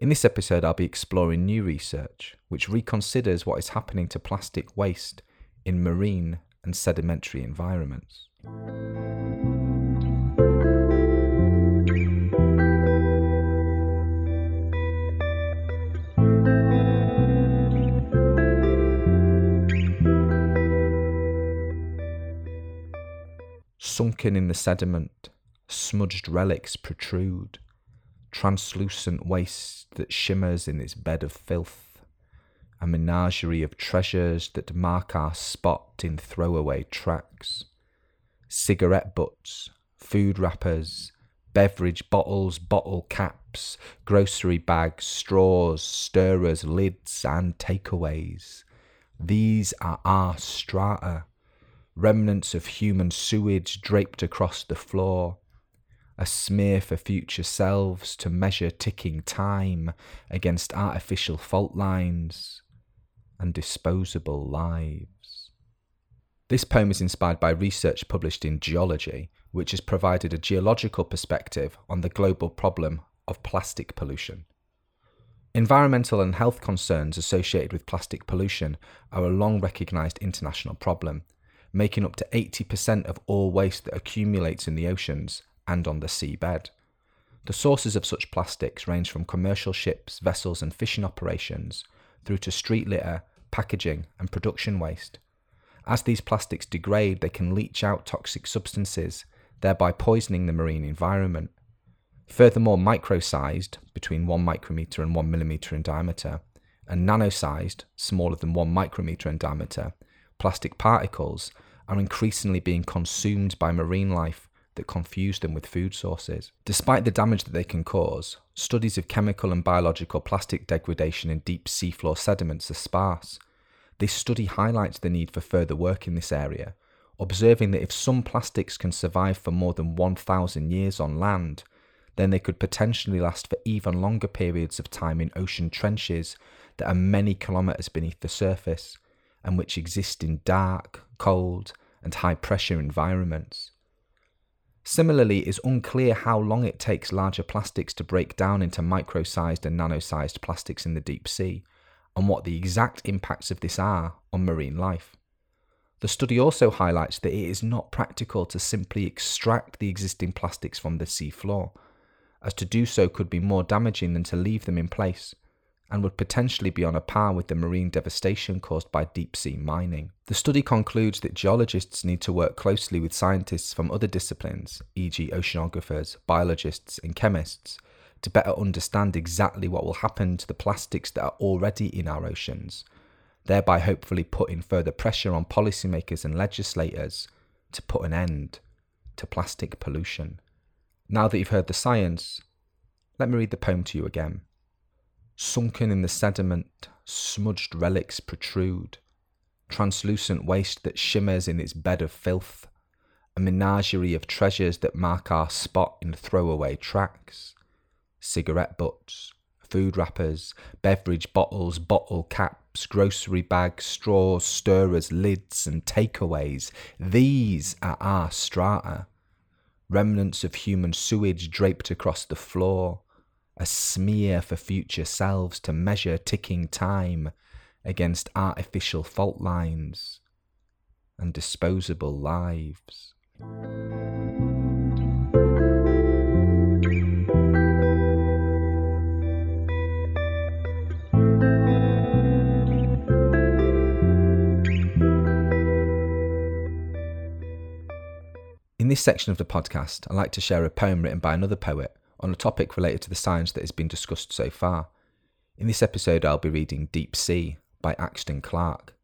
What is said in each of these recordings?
In this episode, I'll be exploring new research which reconsiders what is happening to plastic waste in marine and sedimentary environments. Sunken in the sediment, smudged relics protrude, translucent waste that shimmers in its bed of filth, a menagerie of treasures that mark our spot in throwaway tracks, cigarette butts, food wrappers, beverage bottles, bottle caps, grocery bags, straws, stirrers, lids, and takeaways. These are our strata, remnants of human sewage draped across the floor, a smear for future selves to measure ticking time against artificial fault lines and disposable lives. This poem is inspired by research published in Geology, which has provided a geological perspective on the global problem of plastic pollution. Environmental and health concerns associated with plastic pollution are a long recognised international problem making up to 80% of all waste that accumulates in the oceans and on the seabed. The sources of such plastics range from commercial ships, vessels, and fishing operations through to street litter, packaging, and production waste. As these plastics degrade, they can leach out toxic substances, thereby poisoning the marine environment. Furthermore, micro sized, between 1 micrometer and 1 millimeter in diameter, and nano sized, smaller than 1 micrometer in diameter, plastic particles are increasingly being consumed by marine life that confuse them with food sources. Despite the damage that they can cause, studies of chemical and biological plastic degradation in deep seafloor sediments are sparse. This study highlights the need for further work in this area, observing that if some plastics can survive for more than 1,000 years on land, then they could potentially last for even longer periods of time in ocean trenches that are many kilometres beneath the surface and which exist in dark, cold, and high pressure environments. Similarly, it is unclear how long it takes larger plastics to break down into micro sized and nano sized plastics in the deep sea, and what the exact impacts of this are on marine life. The study also highlights that it is not practical to simply extract the existing plastics from the sea floor, as to do so could be more damaging than to leave them in place and would potentially be on a par with the marine devastation caused by deep sea mining. The study concludes that geologists need to work closely with scientists from other disciplines, e.g., oceanographers, biologists, and chemists, to better understand exactly what will happen to the plastics that are already in our oceans, thereby hopefully putting further pressure on policymakers and legislators to put an end to plastic pollution. Now that you've heard the science, let me read the poem to you again. Sunken in the sediment, smudged relics protrude, translucent waste that shimmers in its bed of filth, a menagerie of treasures that mark our spot in throwaway tracks. Cigarette butts, food wrappers, beverage bottles, bottle caps, grocery bags, straws, stirrers, lids, and takeaways. These are our strata. Remnants of human sewage draped across the floor a smear for future selves to measure ticking time against artificial fault lines and disposable lives. In this section of the podcast, I'd like to share a poem written by another poet on a topic related to the science that has been discussed so far. In this episode, I'll be reading Deep Sea by Axton Clark.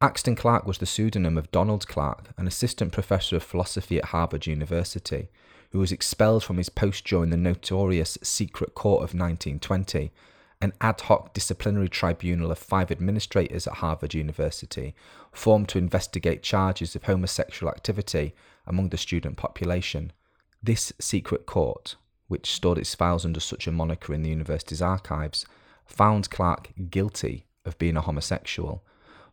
Axton Clark was the pseudonym of Donald Clark, an assistant professor of philosophy at Harvard University, who was expelled from his post during the notorious Secret Court of 1920, an ad hoc disciplinary tribunal of five administrators at Harvard University formed to investigate charges of homosexual activity among the student population. This secret court, which stored its files under such a moniker in the university's archives, found Clark guilty of being a homosexual,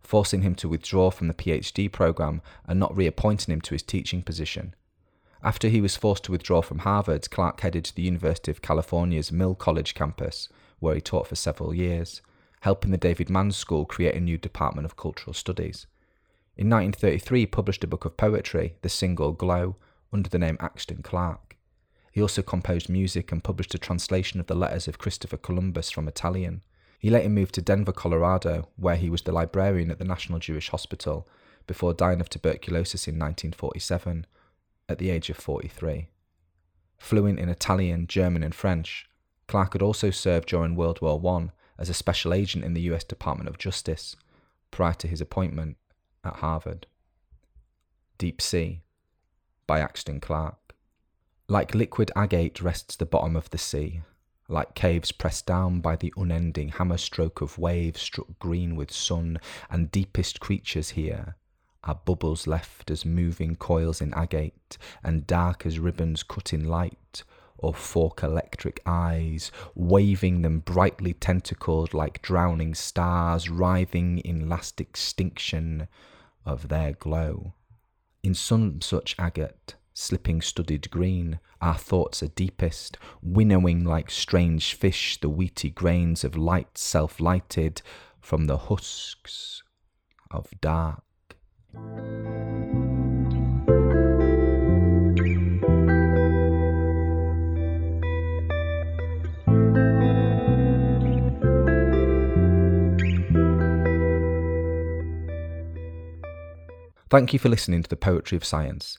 forcing him to withdraw from the PhD program and not reappointing him to his teaching position. After he was forced to withdraw from Harvard, Clark headed to the University of California's Mills College campus, where he taught for several years, helping the David Mann School create a new department of cultural studies. In 1933, he published a book of poetry, The Single Glow, under the name Axton Clark. He also composed music and published a translation of the letters of Christopher Columbus from Italian. He later moved to Denver, Colorado, where he was the librarian at the National Jewish Hospital before dying of tuberculosis in 1947 at the age of 43. Fluent in Italian, German, and French, Clark had also served during World War I as a special agent in the US Department of Justice prior to his appointment at Harvard. Deep Sea by Axton Clark. Like liquid agate rests the bottom of the sea, like caves pressed down by the unending hammer stroke of waves struck green with sun, and deepest creatures here are bubbles left as moving coils in agate, and dark as ribbons cut in light, or fork electric eyes, waving them brightly tentacled like drowning stars, writhing in last extinction of their glow. In some such agate, slipping studded green, our thoughts are deepest, winnowing like strange fish the wheaty grains of light self lighted from the husks of dark. Thank you for listening to the Poetry of Science.